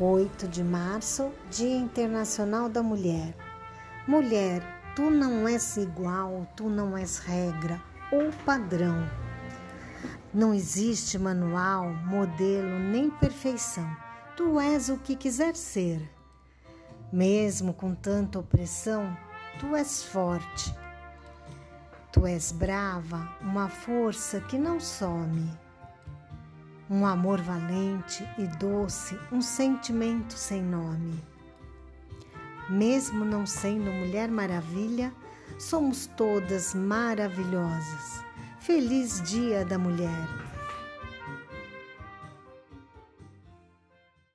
8 de março, Dia Internacional da Mulher. Mulher, tu não és igual, tu não és regra ou padrão. Não existe manual, modelo nem perfeição. Tu és o que quiser ser. Mesmo com tanta opressão, tu és forte. Tu és brava, uma força que não some um amor valente e doce, um sentimento sem nome. Mesmo não sendo Mulher Maravilha, somos todas maravilhosas. Feliz Dia da Mulher!